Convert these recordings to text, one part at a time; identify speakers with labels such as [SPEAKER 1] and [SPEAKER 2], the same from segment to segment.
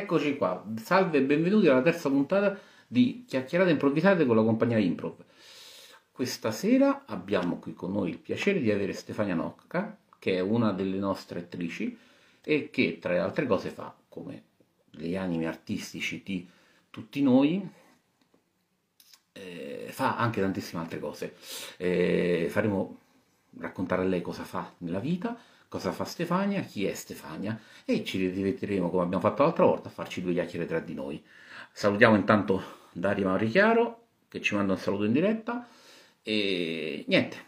[SPEAKER 1] Eccoci qua, salve e benvenuti alla terza puntata di Chiacchierate improvvisate con la compagnia Improv. Questa sera abbiamo qui con noi il piacere di avere Stefania Nocca, che è una delle nostre attrici e che tra le altre cose fa, come gli animi artistici di tutti noi, eh, fa anche tantissime altre cose. Eh, faremo raccontare a lei cosa fa nella vita, cosa fa Stefania, chi è Stefania e ci divertiremo come abbiamo fatto l'altra volta a farci due chiacchiere tra di noi. Salutiamo intanto Dario Maurichiaro che ci manda un saluto in diretta e niente.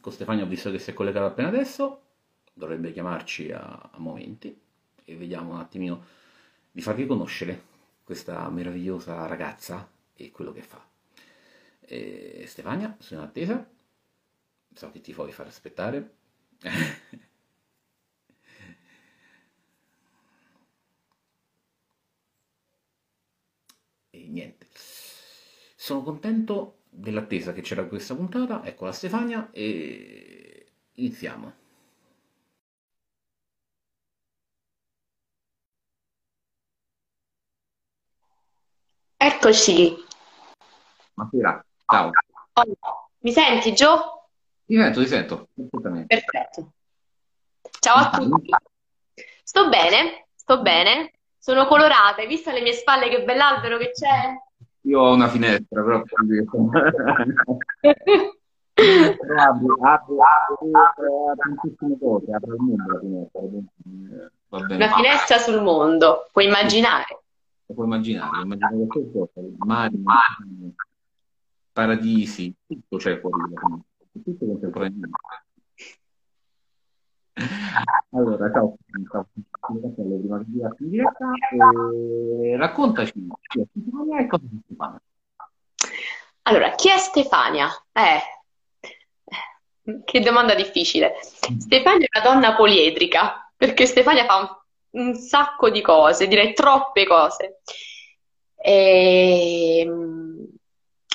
[SPEAKER 1] Con Stefania ho visto che si è collegato appena adesso, dovrebbe chiamarci a, a momenti e vediamo un attimino di farvi conoscere questa meravigliosa ragazza e quello che fa. E Stefania, sono in attesa. So che ti vuoi far aspettare. E niente. Sono contento dell'attesa che c'era questa puntata. Ecco la Stefania e iniziamo.
[SPEAKER 2] Eccoci.
[SPEAKER 1] Buonasera, ciao.
[SPEAKER 2] Oh, mi senti, Gio?
[SPEAKER 1] Ti sento, ti sento.
[SPEAKER 2] Perfetto. Ciao a tutti. Sto bene, sto bene. Sono colorata. Hai visto alle mie spalle che bell'albero che c'è?
[SPEAKER 1] Io ho una finestra, però Però apre, apre, apre tantissime cose, apre il mondo la finestra. eh, Va bene.
[SPEAKER 2] Una finestra sul mondo, puoi immaginare.
[SPEAKER 1] Puoi immaginare, immaginare qualsiasi cosa, mari, paradisi, tutto c'è fuori Allora, ciao, ciao, prima di in diretta, e raccontaci chi è Stefania e cosa è Stefania.
[SPEAKER 2] Allora, chi è Stefania? Eh, che domanda difficile. Stefania è una donna poliedrica, perché Stefania fa un, un sacco di cose, direi troppe cose. Ehm,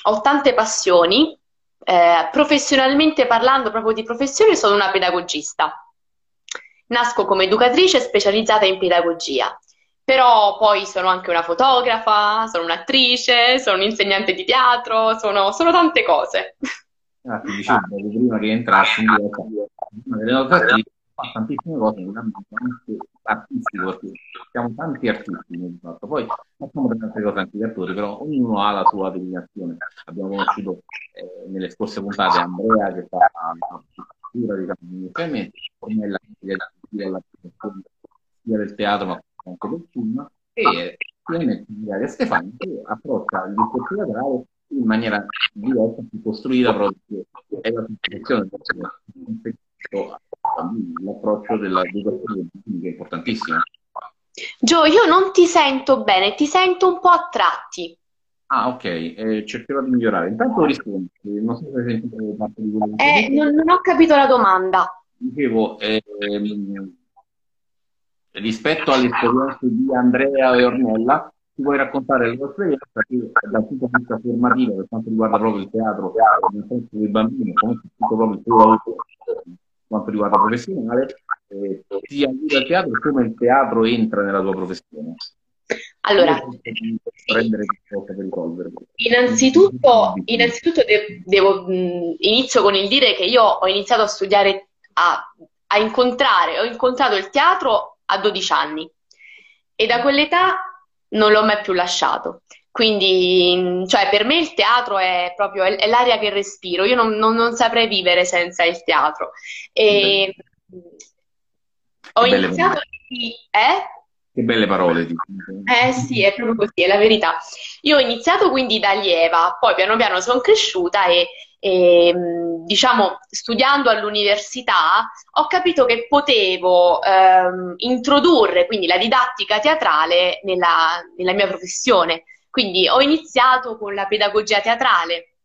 [SPEAKER 2] ho tante passioni. Eh, professionalmente parlando, proprio di professione, sono una pedagogista. Nasco come educatrice specializzata in pedagogia, però poi sono anche una fotografa, sono un'attrice, sono un'insegnante di teatro, sono, sono tante cose.
[SPEAKER 1] Ah, ti dicevo prima che entrassi una delle nostre attrici fa tantissime cose in ambito anche artistico, perché siamo tanti artisti di fatto. Poi facciamo tante cose anche gli attori, però ognuno ha la sua declinazione. Abbiamo conosciuto eh, nelle scorse puntate Andrea che fa la diciamo, inizialmente, Ornella che sia del teatro ma anche del film, e finalmente magari a Stefano che approccia discorso teatrale in maniera diversa, più costruita proprio è la situazione l'approccio dell'educazione che è importantissimo.
[SPEAKER 2] Gio, io non ti sento bene, ti sento un po' a tratti.
[SPEAKER 1] Ah, ok, eh, cercherò di migliorare. Intanto rispondo, non so se hai sentito parte di quello
[SPEAKER 2] Eh, non, non ho capito la domanda.
[SPEAKER 1] dicevo, ehm, rispetto all'esperienza di Andrea e Ornella, ti vuoi raccontare la tua esperienza che dal punto di vista formativo, per quanto riguarda proprio il teatro, nel senso dei bambini, comunque tutto proprio il tuo lavoro quanto riguarda professionale, eh, aiuta il teatro come il teatro entra nella tua professione.
[SPEAKER 2] Allora, innanzitutto, innanzitutto de- devo, mh, inizio con il dire che io ho iniziato a studiare, a, a incontrare, ho incontrato il teatro a 12 anni e da quell'età non l'ho mai più lasciato. Quindi, cioè, per me il teatro è proprio è, è l'aria che respiro. Io non, non- non saprei vivere senza il teatro. E ho iniziato. Eh?
[SPEAKER 1] Che belle parole, dico.
[SPEAKER 2] Eh sì, è proprio così, è la verità. Io ho iniziato quindi da allieva, poi piano piano sono cresciuta e, e, diciamo, studiando all'università ho capito che potevo ehm, introdurre quindi la didattica teatrale nella, nella mia professione. Quindi ho iniziato con la pedagogia teatrale,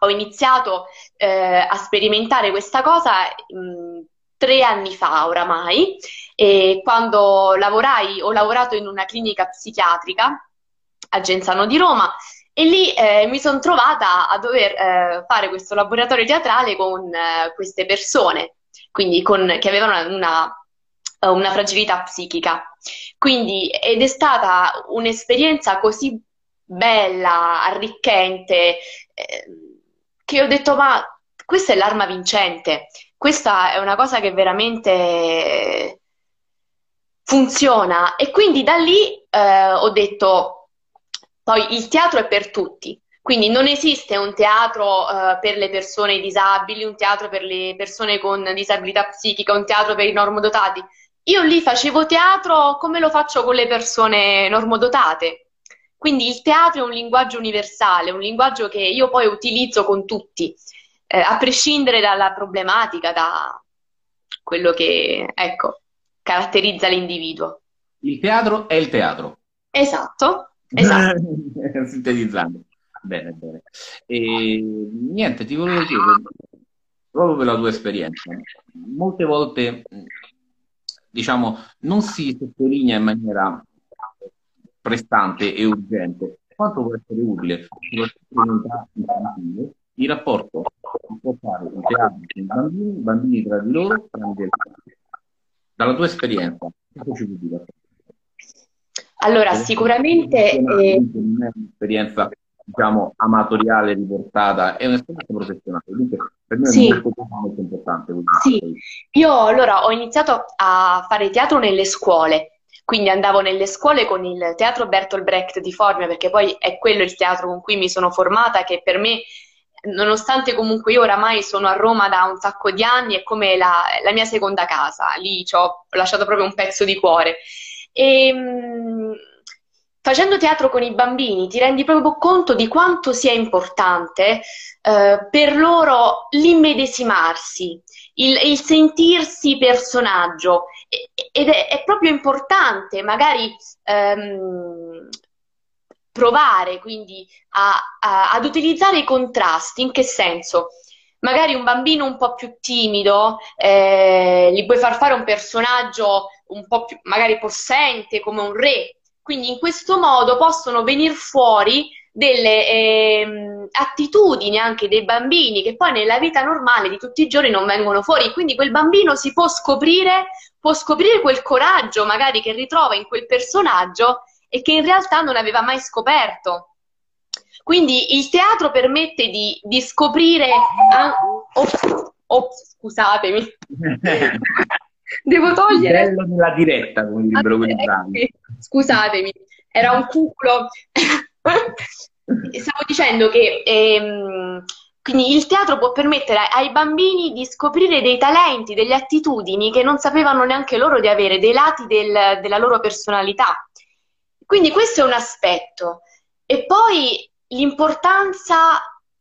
[SPEAKER 2] ho iniziato eh, a sperimentare questa cosa mh, tre anni fa oramai quando lavorai, ho lavorato in una clinica psichiatrica a Genzano di Roma e lì eh, mi sono trovata a dover eh, fare questo laboratorio teatrale con eh, queste persone, quindi con- che avevano una, una fragilità psichica. Quindi, ed è stata un'esperienza così bella, arricchente, eh, che ho detto, ma questa è l'arma vincente, questa è una cosa che veramente funziona. E quindi da lì eh, ho detto, poi il teatro è per tutti. Quindi non esiste un teatro uh, per le persone disabili, un teatro per le persone con disabilità psichica, un teatro per i normodotati. Io lì facevo teatro come lo faccio con le persone normodotate. Quindi il teatro è un linguaggio universale, un linguaggio che io poi utilizzo con tutti, eh, a prescindere dalla problematica, da quello che, ecco, caratterizza l'individuo.
[SPEAKER 1] Il teatro è il teatro.
[SPEAKER 2] Esatto, esatto.
[SPEAKER 1] Sintetizzando. Bene, bene. E, niente, ti volevo chiedere, proprio per la tua esperienza, molte volte, diciamo, non si sottolinea in maniera prestante e urgente quanto può essere utile, il rapporto che può fare il teatro con i bambini, i bambini tra di loro, tramite il Dalla tua esperienza, cosa ci vuoi dire?
[SPEAKER 2] Allora, sicuramente...
[SPEAKER 1] Non è un'esperienza diciamo, amatoriale riportata, è un'esperienza professionale, quindi per me sì. è molto, molto importante.
[SPEAKER 2] Sì, io allora ho iniziato a fare teatro nelle scuole, quindi andavo nelle scuole con il teatro Bertolt Brecht di Formia, perché poi è quello il teatro con cui mi sono formata, che per me, nonostante comunque io oramai sono a Roma da un sacco di anni, è come la, la mia seconda casa, lì ci ho lasciato proprio un pezzo di cuore. E, ehm, facendo teatro con i bambini ti rendi proprio conto di quanto sia importante eh, per loro l'immedesimarsi, il, il sentirsi personaggio ed è, è, proprio importante magari ehm, provare quindi a, a, ad utilizzare i contrasti. In che senso? Magari un bambino un po' più timido, eh, gli puoi far fare un personaggio un po' più magari possente come un re, quindi in questo modo possono venire fuori delle eh, attitudini anche dei bambini che poi nella vita normale di tutti i giorni non vengono fuori. Quindi quel bambino si può scoprire, può scoprire quel coraggio magari che ritrova in quel personaggio e che in realtà non aveva mai scoperto. Quindi il teatro permette di, di scoprire... Ah, oh, oh, scusatemi. Devo togliere...
[SPEAKER 1] Il bello della diretta, come direbbero quelli bravi.
[SPEAKER 2] Scusatemi, era un culo. Stavo dicendo che ehm, quindi il teatro può permettere ai bambini di scoprire dei talenti, delle attitudini che non sapevano neanche loro di avere, dei lati del, della loro personalità. Quindi questo è un aspetto. E poi l'importanza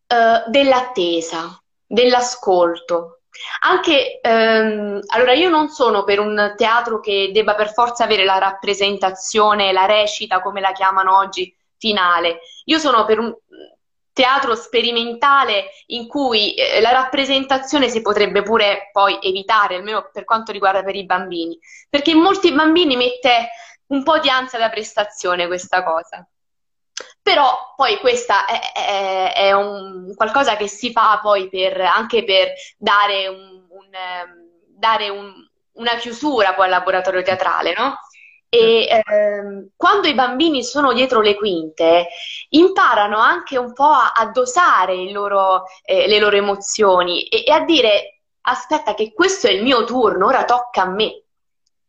[SPEAKER 2] eh, dell'attesa, dell'ascolto. Anche, ehm, allora io non sono per un teatro che debba per forza avere la rappresentazione, la recita, come la chiamano oggi, finale. Io sono per un teatro sperimentale in cui eh, la rappresentazione si potrebbe pure poi evitare, almeno per quanto riguarda per i bambini, perché in molti bambini mette un po' di ansia da prestazione questa cosa. Però poi questa è, è, è un, qualcosa che si fa poi per, anche per dare, un, un, ehm, dare una chiusura poi al laboratorio teatrale, no? E ehm, quando i bambini sono dietro le quinte, imparano anche un po' a, a dosare loro, eh, le loro emozioni e, e, a dire: aspetta, che questo è il mio turno, ora tocca a me.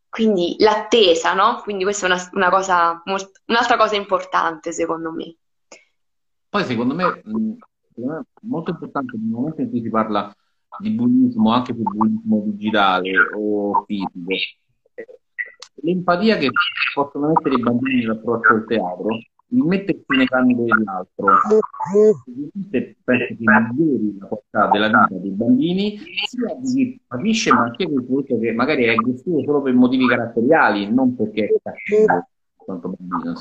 [SPEAKER 2] Quindi l'attesa, no? Quindi questa è una, una cosa, un'altra cosa importante secondo me.
[SPEAKER 1] Poi secondo me, è molto importante nel momento in cui si parla di bullismo, anche più bullismo digitale o fisico, l'empatia che possono mettere i bambini nell'approccio al teatro il mettersi nei panni dell'altro. Ovviamente penso che migliori la qualità della vita dei bambini sia di chi capisce ma anche quel prodotto che magari è aggressivo solo per motivi caratteriali non perché è cattivo quanto bambino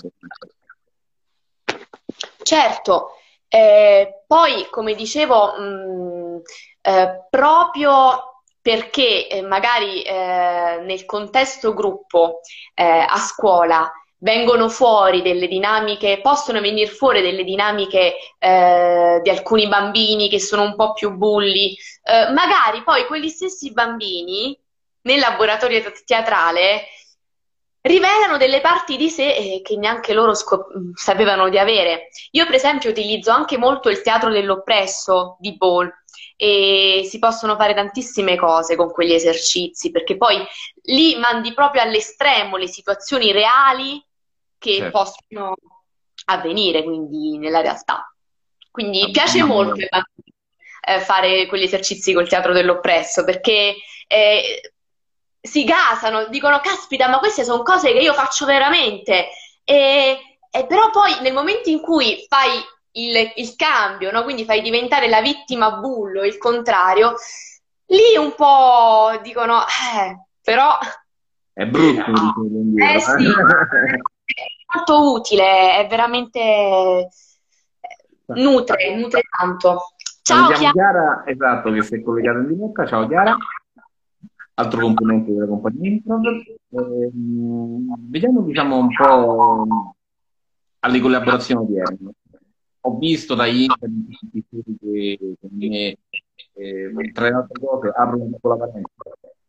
[SPEAKER 2] certo. Eh, poi come dicevo mh, eh, proprio perché eh, magari eh, nel contesto gruppo eh, a scuola vengono fuori delle dinamiche, possono venire fuori delle dinamiche eh, di alcuni bambini che sono un po' più bulli, eh, magari poi quegli stessi bambini nel laboratorio teatrale rivelano delle parti di sé eh, che neanche loro scop- sapevano di avere. Io, per esempio, utilizzo anche molto il teatro dell'oppresso di Ball e si possono fare tantissime cose con quegli esercizi, perché poi lì mandi proprio all'estremo le situazioni reali che certo. possono avvenire, quindi nella realtà. Quindi ah, piace no. molto eh, fare quegli esercizi col teatro dell'oppresso, perché eh, si gasano, dicono caspita, ma queste sono cose che io faccio veramente. E, e però poi nel momento in cui fai il, il cambio, no? quindi fai diventare la vittima bullo, il contrario, lì un po' dicono, eh, però...
[SPEAKER 1] È brutto. No.
[SPEAKER 2] Eh sì, è molto utile, è veramente... Eh, nutre, nutre tanto.
[SPEAKER 1] Ciao Chiara. Chiara, esatto, che si è collegata in diretta. Ciao Chiara altro componente della compagnia Improv. Eh, vediamo diciamo un po' alle collaborazioni odierne. Ho visto da internet che, che eh, tra le altre cose apro una piccola parentesi.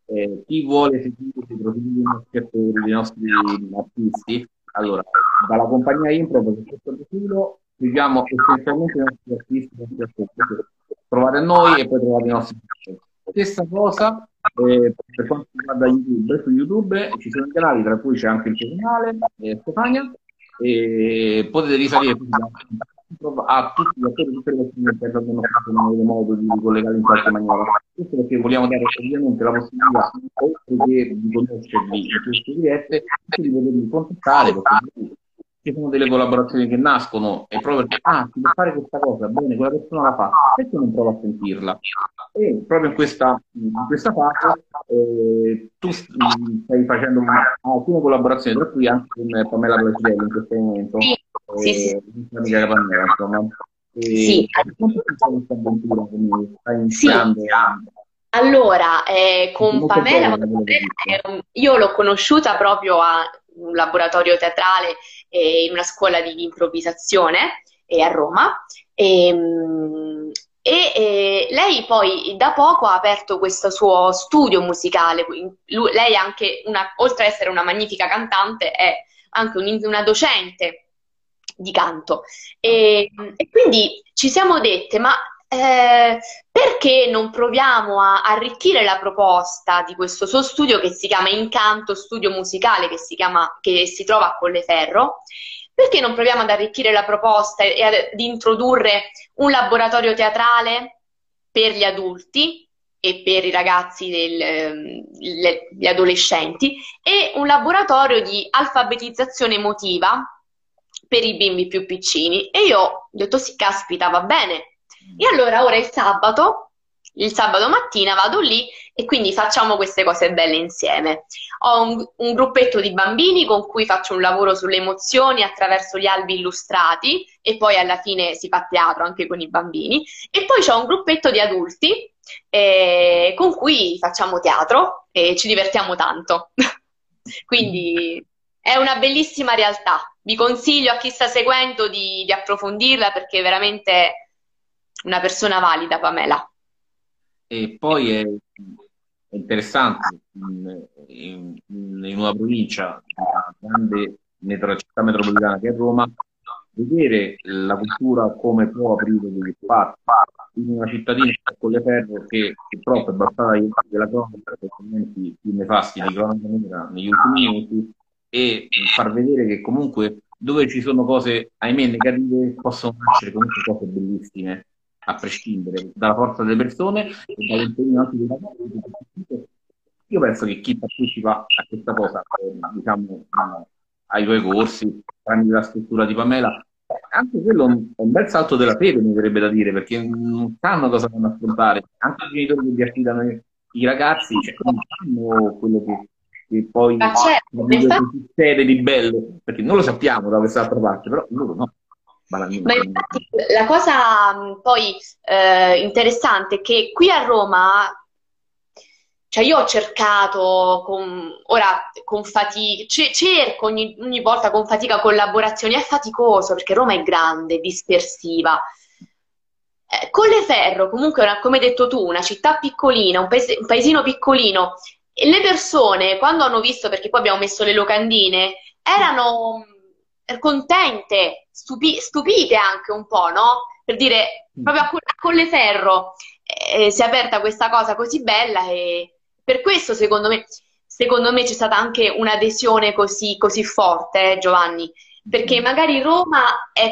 [SPEAKER 1] Eh, chi vuole seguire i profili dei nostri dei nostri artisti, allora, dalla compagnia Improv su questo profilo seguiamo essenzialmente i nostri artisti, i nostri artisti. Trovate noi e poi trovate i nostri artisti. Stessa cosa eh, per quanto riguarda YouTube, su YouTube ci sono i canali, tra cui c'è anche il tuo canale, eh, Stefania, e potete risalire a tutti gli attori, tutte le che abbiano fatto non avete modo di collegare in qualche maniera. Questo perché vogliamo dare ovviamente la possibilità, oltre che di conoscerli in queste dirette, di poterli contattare, perché ci sono delle collaborazioni che nascono e proprio perché, ah, si può fare questa cosa, bene, quella persona la fa, perché non provo a sentirla? E proprio in questa, in questa fase eh, tu stai facendo alcune collaborazioni, tra cui anche con Pamela Brasidelli in questo momento, sì, eh, sì, sì. amica Pamela, insomma. E sì. Quanto questa avventura come stai iniziando? Sì.
[SPEAKER 2] Allora, eh, con Pamela, io l'ho conosciuta proprio a un laboratorio teatrale eh, in una scuola di improvvisazione eh, a Roma. E, ehm, e eh, lei poi da poco ha aperto questo suo studio musicale. Lui, lei anche, una, oltre ad essere una magnifica cantante, è anche un, una docente di canto. E, e, quindi ci siamo dette, ma eh, perché non proviamo a arricchire la proposta di questo suo studio che si chiama Incanto Studio Musicale, che si, chiama, che si trova a Colleferro? Perché non proviamo ad arricchire la proposta e ad introdurre un laboratorio teatrale per gli adulti e per i ragazzi, del, ehm, gli adolescenti, e un laboratorio di alfabetizzazione emotiva per i bimbi più piccini. E io ho detto sì, caspita, va bene, e allora ora è sabato, il sabato mattina vado lì e quindi facciamo queste cose belle insieme. Ho un, un, gruppetto di bambini con cui faccio un lavoro sulle emozioni attraverso gli albi illustrati e poi alla fine si fa teatro anche con i bambini. E poi ho un gruppetto di adulti eh, con cui facciamo teatro e ci divertiamo tanto. quindi è una bellissima realtà. Vi consiglio a chi sta seguendo di, di approfondirla perché veramente una persona valida, Pamela.
[SPEAKER 1] E poi è, interessante in, in, in, una provincia, una grande metro, città metropolitana che è Roma, vedere la cultura come può aprire degli spazi in una cittadina con le ferro che purtroppo è bastata agli occhi della cronaca per commenti più nefasti di cronaca nera negli ultimi minuti e far vedere che comunque dove ci sono cose, ahimè, negative, possono nascere comunque cose bellissime a prescindere dalla forza delle persone e dall'impegno anche della io penso che chi partecipa a questa cosa, diciamo, ai tuoi corsi, tramite la struttura di Pamela, anche quello è un bel salto della fede, mi verrebbe da dire, perché non sanno cosa vanno a affrontare. Anche i genitori che vi affidano i ragazzi, cioè, non sanno quello che, che poi certo, succede di bello, perché non lo sappiamo da quest'altra parte, però loro no.
[SPEAKER 2] Ma infatti la cosa poi eh, interessante è che qui a Roma, cioè io ho cercato, con, ora con fatica, cerco ogni, ogni, volta con fatica collaborazioni, è faticoso perché Roma è grande, dispersiva. Eh, Colleferro, comunque, come hai detto tu, una città piccolina, un, paese, un paesino piccolino, le persone, quando hanno visto, perché poi abbiamo messo le locandine, erano contente, stupi- stupite anche un po', no? Per dire, proprio a, a Colleferro eh, si è aperta questa cosa così bella e per questo secondo me, secondo me c'è stata anche un'adesione così, così forte, eh, Giovanni, perché magari Roma è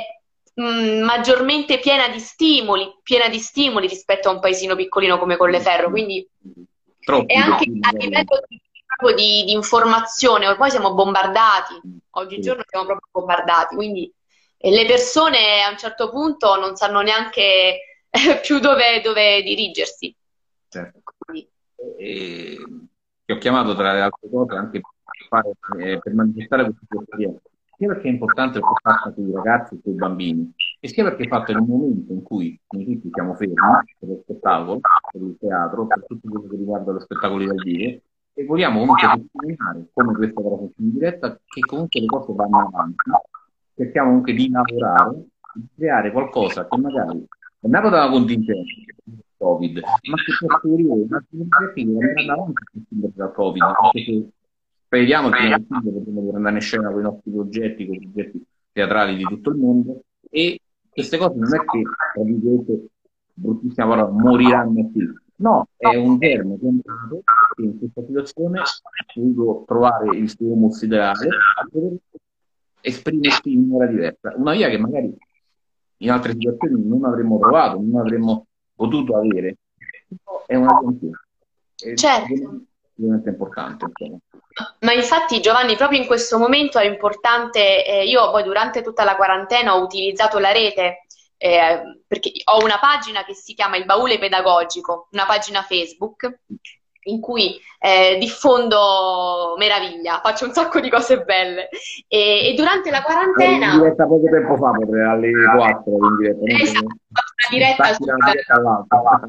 [SPEAKER 2] mh, mm, maggiormente piena di stimoli, piena di stimoli rispetto a un paesino piccolino come Colleferro, quindi
[SPEAKER 1] Troppi
[SPEAKER 2] e anche a livello di, di, di, informazione, ormai siamo bombardati, oggigiorno siamo proprio bombardati, quindi le persone a un certo punto non sanno neanche più dove, dove dirigersi.
[SPEAKER 1] Certo. E, ti ho chiamato tra le altre cose anche per, fare, eh, per manifestare questa esperienza, sia perché è importante il contatto con i ragazzi e con i bambini, e sia perché è fatto in un momento in cui noi tutti siamo fermi per lo spettacolo, per il teatro, per tutto quello che riguarda lo spettacolo dal vivo, e vogliamo comunque testimoniare, come questa trasmissione in diretta, che comunque le cose vanno avanti, cerchiamo comunque di lavorare, di creare qualcosa che magari è nato da una contingenza, Covid, ma che può seguire una contingenza che andrà avanti dal Covid, perché speriamo che potremo andare in scena con i nostri progetti, con i progetti teatrali di tutto il mondo, e queste cose non è che, tra virgolette, bruttissima parola, moriranno qui. No, è un germe che è nato che in questa situazione ha dovuto trovare il suo humus ideale esprimersi in maniera diversa. Una via che magari in altre situazioni non avremmo trovato, non avremmo potuto avere. È una via
[SPEAKER 2] certo.
[SPEAKER 1] È importante. Insomma.
[SPEAKER 2] Ma infatti Giovanni, proprio in questo momento è importante, eh, io poi durante tutta la quarantena ho utilizzato la rete eh, perché ho una pagina che si chiama Il Baule Pedagogico, una pagina Facebook in cui eh, diffondo meraviglia, faccio un sacco di cose belle e, e durante la quarantena...
[SPEAKER 1] In diretta poco tempo fa, potrei alle 4 in diretta.
[SPEAKER 2] Esatto, una diretta, su... diretta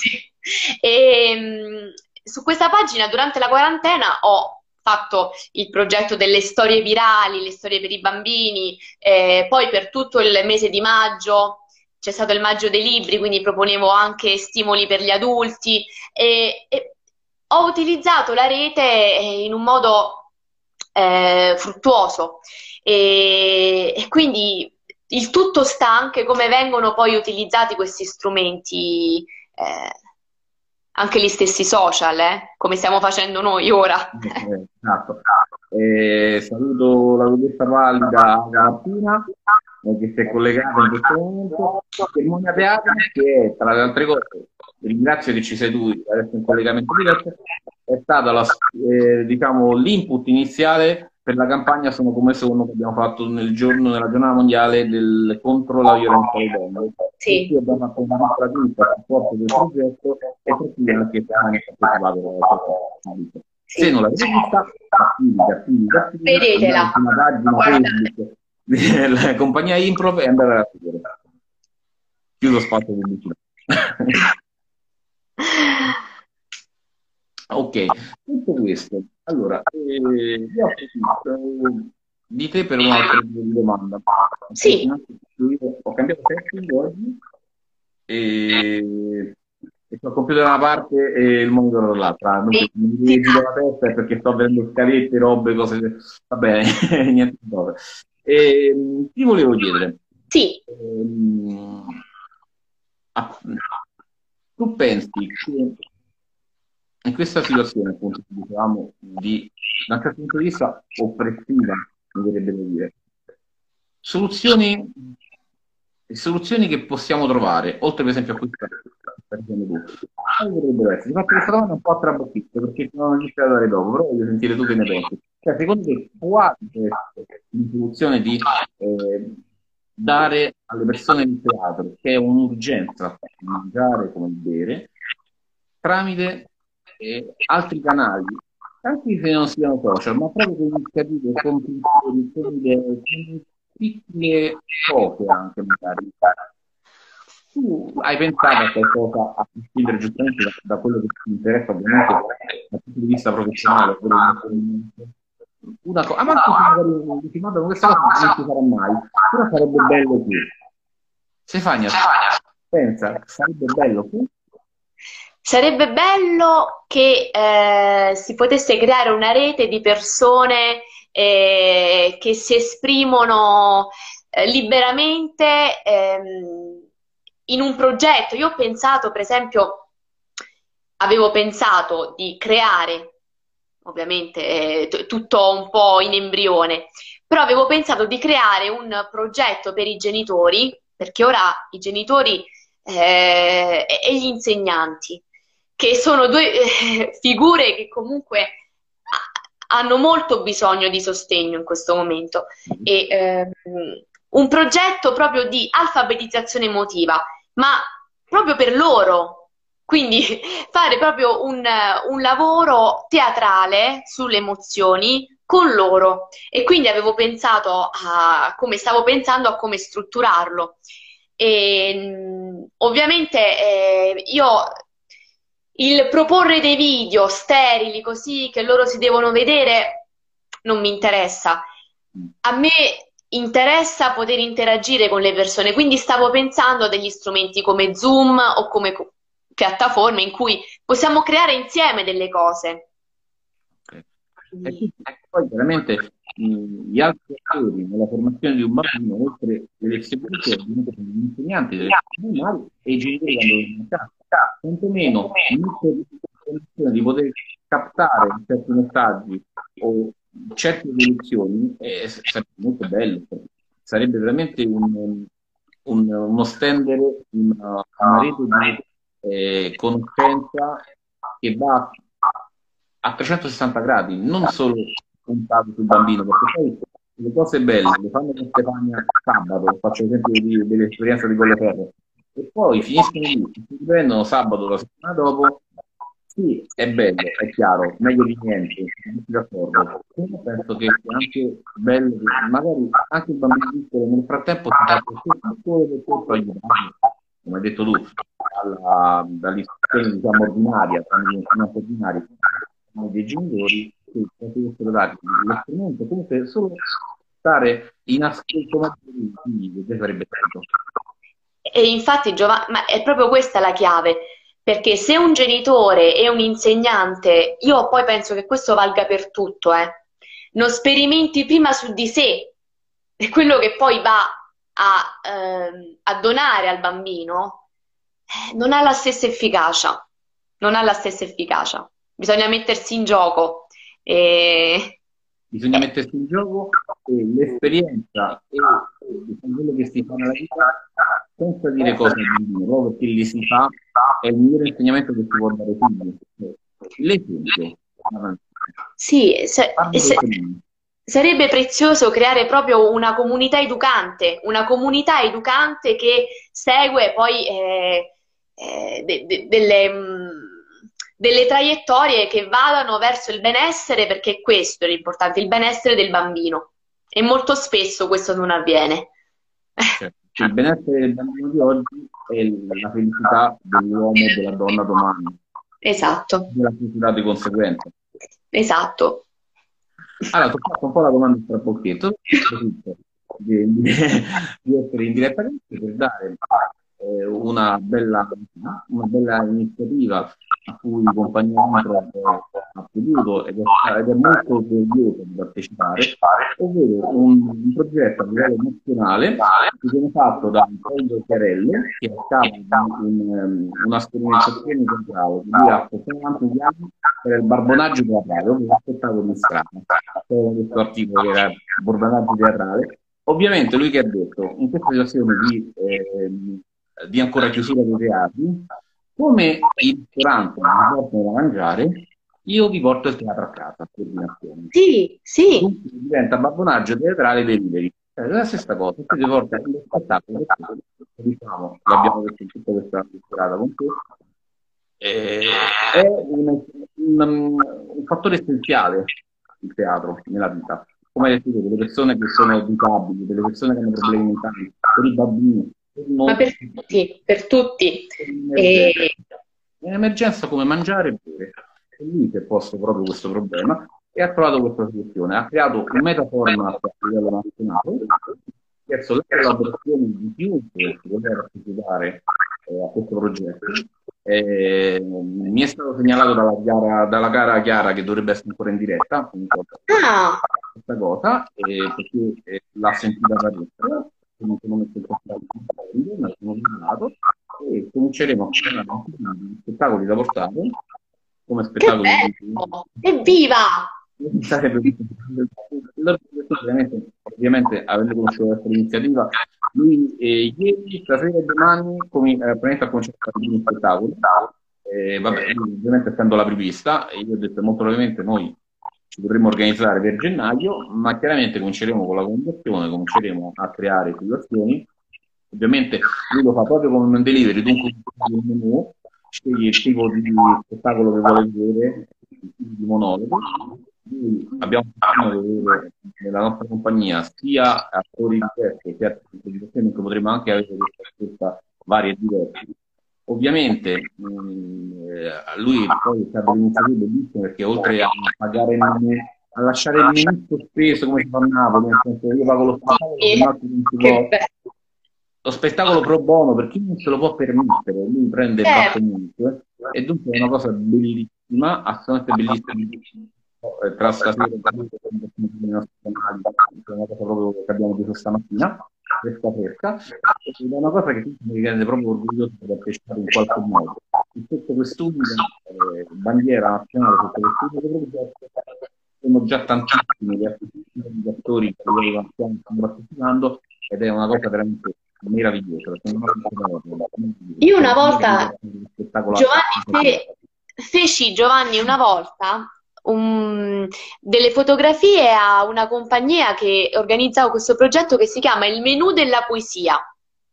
[SPEAKER 2] sì, sì. E, mm, su questa pagina durante la quarantena ho fatto il progetto delle storie virali, le storie per i bambini, eh, poi per tutto il mese di maggio c'è stato il maggio dei libri, quindi proponevo anche stimoli per gli adulti e, e ho utilizzato la rete eh, in un modo eh, fruttuoso e, e quindi il tutto sta anche come vengono poi utilizzati questi strumenti eh, anche gli stessi social, eh? come stiamo facendo noi ora.
[SPEAKER 1] Eh, esatto. Eh, saluto la dottoressa Valida Martina eh, che si è collegata in questo momento. Cerimonia Teatro che è tra le altre cose, ringrazio che ci sei tu adesso in collegamento diretto, è stata la, eh, diciamo, l'input iniziale per la campagna Sono come sono che abbiamo fatto nel giorno, nella giornata mondiale del, contro la violenza alle donne.
[SPEAKER 2] Sì.
[SPEAKER 1] Quindi abbiamo fatto una nostra vita a supporto del progetto e per cui anche partecipato alla vita. Se non l'avete vista, attività,
[SPEAKER 2] vedetela.
[SPEAKER 1] Una pagina Facebook della compagnia Improv e andare a vedere. Chiuso spazio pubblicità. Ok, tutto questo allora, eh, io approfitto di te per un'altra domanda.
[SPEAKER 2] Sì.
[SPEAKER 1] Ho cambiato setting oggi e, e il computer da una parte e il monitor dall'altra. Non sì. mi giro la testa perché sto vedendo scalette, robe, cose. Va bene, niente di nuovo. E, ti volevo chiedere.
[SPEAKER 2] Sì.
[SPEAKER 1] Ehm, tu pensi che in questa situazione, appunto, dicevamo, di, da un certo punto di vista oppressiva, mi verrebbe da dire, soluzioni, soluzioni che possiamo trovare, oltre per esempio a questa quali potrebbero essere? Ti faccio questa domanda un po' a trabocchetto, perché non ho iniziato a dare dopo, però voglio sentire tu che ne pensi. Cioè, secondo te, quale essere una soluzione di eh, dare alle persone del teatro, che è un'urgenza mangiare come bere, tramite eh, altri canali, anche se non siano social, ma proprio con iniziative con piccole, cose anche magari. Tu hai pensato a qualcosa a prescindere giustamente da, da, quello che ti interessa, ovviamente dal punto di vista professionale, una cosa, ma anche se magari ma questa cosa non si farà mai, però sarebbe bello qui. Stefania, pensa, sarebbe bello qui
[SPEAKER 2] sarebbe bello che eh, si potesse creare una rete di persone eh, che si esprimono eh, liberamente ehm, in un progetto. Io ho pensato, per esempio, avevo pensato di creare, ovviamente eh, tutto un po' in embrione, però avevo pensato di creare un progetto per i genitori, perché ora i genitori eh, e gli insegnanti, che sono due eh, figure che comunque hanno molto bisogno di sostegno in questo momento. E, ehm, un progetto proprio di alfabetizzazione emotiva, ma proprio per loro. Quindi fare proprio un, un lavoro teatrale sulle emozioni con loro e quindi avevo pensato a come stavo pensando a come strutturarlo. E, ovviamente eh, io il proporre dei video sterili così che loro si devono vedere non mi interessa. A me interessa poter interagire con le persone, quindi stavo pensando a degli strumenti come Zoom o come piattaforme in cui possiamo creare insieme delle cose.
[SPEAKER 1] Okay. E poi veramente gli altri attori nella formazione di un bambino, oltre alle che sono gli insegnanti delle normali e i genitori in casa, quantomeno di poter captare certi messaggi o certe lezioni eh, sarebbe molto bello, sarebbe veramente un, un, uno stendere una, una rete di eh, conoscenza che va a 360 gradi, non solo puntato sul bambino, perché poi le cose belle le fanno con Stefania sabato, faccio esempio di, dell'esperienza di Colleferro, e poi finiscono lì, si riprendono sabato la settimana dopo sì, è bello, è chiaro, meglio di niente, non d'accordo. Io penso che sia anche bello magari anche il bambino piccolo nel frattempo si fa solo per questo aiutare, come hai detto tu, alla, dall'istruzione diciamo ordinaria, tramite l'insegnante ordinario, dei genitori, che potessero dare lo strumento, comunque solo stare in ascolto maggiore di che sarebbe tanto.
[SPEAKER 2] E infatti Giovanni, ma è proprio questa la chiave perché se un genitore e un insegnante, io poi penso che questo valga per tutto, eh, non sperimenti prima su di sé quello che poi va a, eh, a donare al bambino, non ha la stessa efficacia. Non ha la stessa efficacia. Bisogna mettersi in gioco. E...
[SPEAKER 1] Bisogna mettersi in gioco e l'esperienza e quello che si fa nella vita senza dire cose al bambino, proprio perché li si fa è il migliore insegnamento che si può dare ai figli. L'esempio.
[SPEAKER 2] Sì, se, se, sarebbe prezioso creare proprio una comunità educante, una comunità educante che segue poi eh, eh, de, de, delle, mm, delle traiettorie che vadano verso il benessere, perché questo è l'importante, il benessere del bambino. E molto spesso questo non avviene.
[SPEAKER 1] Certo. Il benessere del bambino di oggi è la felicità dell'uomo e della donna domani.
[SPEAKER 2] Esatto.
[SPEAKER 1] E la felicità di conseguenza.
[SPEAKER 2] Esatto.
[SPEAKER 1] Allora, ti ho fatto un po' la domanda tra pocchetto, di, di, di essere indirettamente per dare eh, una, bella, una bella iniziativa a cui Compagnia Nitro ha potuto ed ed è molto orgoglioso di partecipare, ovvero un, un, progetto a livello nazionale che viene fatto da Antonio Chiarello, che è stato un, um, una sperimentazione centrale che avanti gli anni per il barbonaggio teatrale, ovvero lo spettacolo di strada. Questo articolo che era barbonaggio teatrale. Ovviamente lui che ha detto, in questa situazione di, eh, di ancora chiusura dei teatri, come il ristorante mi portano da mangiare, io vi porto il teatro a casa, coordinazione.
[SPEAKER 2] Sì, sì. Dunque
[SPEAKER 1] diventa babbonaggio teatrale delivery. È la stessa cosa, tu ti porta lo spettacolo, diciamo, l'abbiamo detto in tutta questa serata con te, eh, è un, un, un, fattore essenziale il teatro nella vita. Come hai detto delle persone che sono disabili, delle persone che hanno problemi mentali, per i bambini,
[SPEAKER 2] ma per tutti, per tutti.
[SPEAKER 1] E... In emergenza come mangiare e bere. È lì che posto proprio questo problema e ha trovato questa soluzione. Ha creato un metaformat a livello nazionale chiesto la collaborazione di chiunque voleva partecipare eh, a questo progetto Eh, mi è stato segnalato dalla, Chiara, dalla cara Chiara che dovrebbe essere ancora in diretta ah. questa cosa eh, perché eh, l'ha sentita da destra quindi sono messo il contatto ma sono segnalato e cominceremo a fare spettacoli da portare come spettacoli
[SPEAKER 2] evviva!
[SPEAKER 1] Ovviamente, ovviamente avendo conosciuto questa iniziativa lui eh, ieri, stasera e domani come, eh, ha cominciato gli spettacoli eh, vabbè, ovviamente essendo la prevista io ho detto molto probabilmente noi ci dovremmo organizzare per gennaio ma chiaramente cominceremo con la comunicazione cominceremo a creare situazioni ovviamente lui lo fa proprio come un delivery dunque un menù sceglie il tipo di spettacolo che vuole vedere di monologo noi abbiamo bisogno di avere nella nostra compagnia sia attori diversi che soddisfazioni che potremmo anche avere questa varie e diverse. Ovviamente mh, eh, lui poi è stato un'iniziativa bellissima perché oltre a pagare menù, a lasciare il menù sospeso come si fa a Napoli, nel senso io pago lo spettacolo, lo spettacolo pro bono per chi non se lo può permettere, lui prende il eh. comunque e dunque è una cosa bellissima, assolutamente bellissima eh, tra stasera e nostri canali, è una cosa proprio che abbiamo preso stamattina, fresca fresca, ed è una cosa che mi rende proprio orgoglioso di partecipare in qualche modo. In sotto quest'unica eh, bandiera nazionale, sotto quest'unica progetto, sono già tantissimi gli attori che loro stanno partecipando ed è una cosa veramente meravigliosa.
[SPEAKER 2] Io una volta, Giovanni, feci Giovanni una volta un, delle fotografie a una compagnia che organizzava questo progetto che si chiama Il menù della poesia.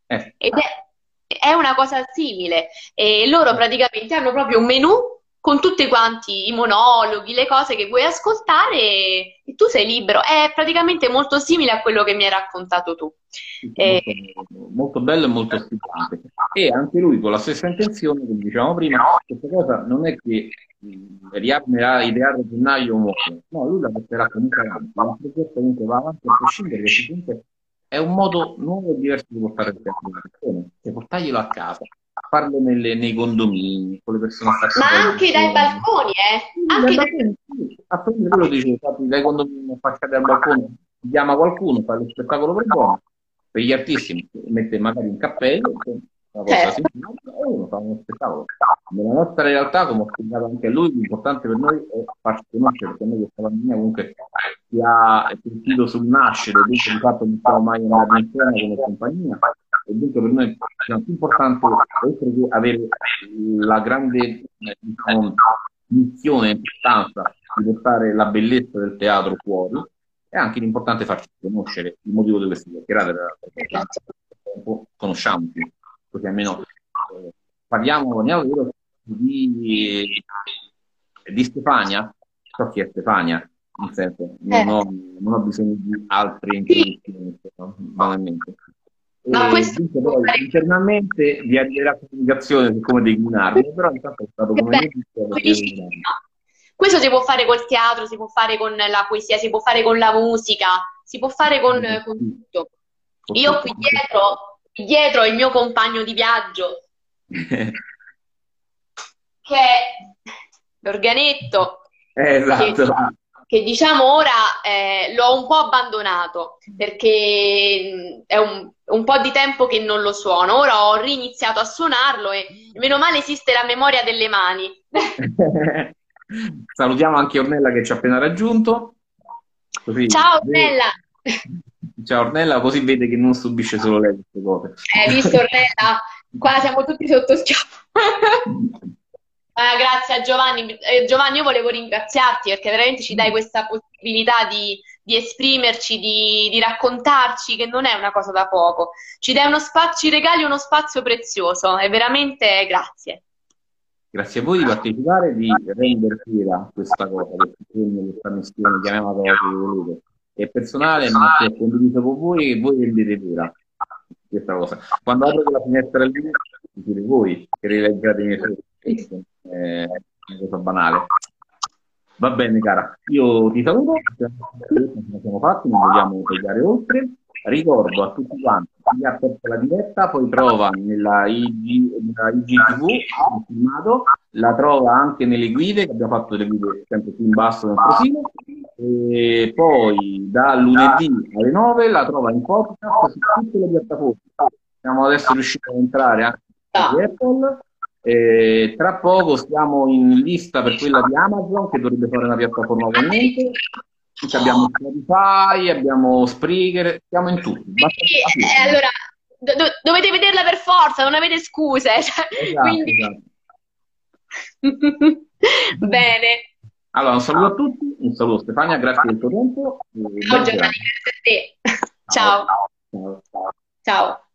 [SPEAKER 2] Eh. Ed è, è, una cosa simile. E loro praticamente hanno proprio un menù con tutti quanti i monologhi, le cose che vuoi ascoltare e, tu sei libero. È praticamente molto simile a quello che mi hai raccontato tu.
[SPEAKER 1] Molto, eh, molto bello e molto stimolante. E anche lui con la stessa intenzione, come dicevamo prima, questa cosa non è che riaprirà ideato a gennaio muore. No, lui la porterà comunque avanti. Il progetto comunque va avanti a prescindere che comunque è un modo nuovo e diverso di portare il teatro cioè portarglielo a casa, farlo nelle, nei condomini, con le persone
[SPEAKER 2] Ma anche dai balconi, eh? Anche dai balconi,
[SPEAKER 1] sì. Quello dicevo, dai condomini affacciati al balcone, chiama qualcuno, fa lo spettacolo per buono, per gli artisti mette magari un cappello, una cosa certo. e uno fa uno spettacolo. Nella nostra realtà, come ho spiegato anche a lui, l'importante per noi è farci conoscere, perché noi questa pandemia comunque si ha sentito sul nascere, dunque di fatto non siamo mai andati in scena come compagnia, e dunque per noi è più importante, oltre che avere la grande diciamo, missione e importanza di portare la bellezza del teatro fuori, è anche l'importante farci conoscere il motivo di queste chiacchierate, perché conosciamo più così almeno eh, parliamo, parliamo di, di Stefania, so chi è Stefania, nel senso, non, eh. ho, non ho, bisogno di altre introduzioni, banalmente. Ma questo poi, fare... internamente vi arriverà comunicazione su come declinarlo, però intanto è stato come
[SPEAKER 2] questo si può fare col teatro, si può fare con la poesia, si può fare con la musica, si può fare con, con tutto. Io qui dietro dietro il mio compagno di viaggio, che è l'organetto.
[SPEAKER 1] Eh, esatto.
[SPEAKER 2] Che, che diciamo ora eh, l'ho un po' abbandonato perché è un, un, po' di tempo che non lo suono. Ora ho riniziato a suonarlo e meno male esiste la memoria delle mani.
[SPEAKER 1] Salutiamo anche Ornella che ci ha appena raggiunto.
[SPEAKER 2] Così, Ciao Ornella!
[SPEAKER 1] Ciao Ornella, così vede che non subisce solo lei queste cose.
[SPEAKER 2] Hai visto Ornella? Qua siamo tutti sotto schiaffo. Ah, grazie a Giovanni. Eh, Giovanni, io volevo ringraziarti perché veramente ci dai questa possibilità di, di esprimerci, di, di, raccontarci, che non è una cosa da poco. Ci dai uno spazio, ci regali uno spazio prezioso e veramente grazie.
[SPEAKER 1] Grazie a voi di partecipare, di rendere fiera questa cosa, questa missione, chiamiamola come volete è personale, ma è condiviso con voi e voi rendete vera questa cosa. Quando apro la finestra lì, siete voi che rileggiate i miei scritti. È una cosa banale. Va bene, cara. Io ti saluto. Siamo fatti, non vogliamo tagliare oltre. Ricordo a tutti quanti, chi ha perso la diretta poi trova nella, IG, nella IGTV il filmato, la trova anche nelle guide, che abbiamo fatto delle guide sempre qui in basso nel profilo, e poi da lunedì alle 9 la trova in podcast su tutte le piattaforme. Siamo adesso riusciti ad entrare anche su Apple. E tra poco siamo in lista per quella di Amazon che dovrebbe fare una piattaforma ugualmente abbiamo Spotify, abbiamo Spreaker, siamo in tutti.
[SPEAKER 2] E, eh, allora, do, dovete vederla per forza, non avete scuse. Cioè, esatto, quindi... esatto. Bene.
[SPEAKER 1] Allora, un saluto a tutti, un saluto a Stefania, grazie del tuo tempo.
[SPEAKER 2] Ciao Giovanni, grazie a te. Ciao. Ciao.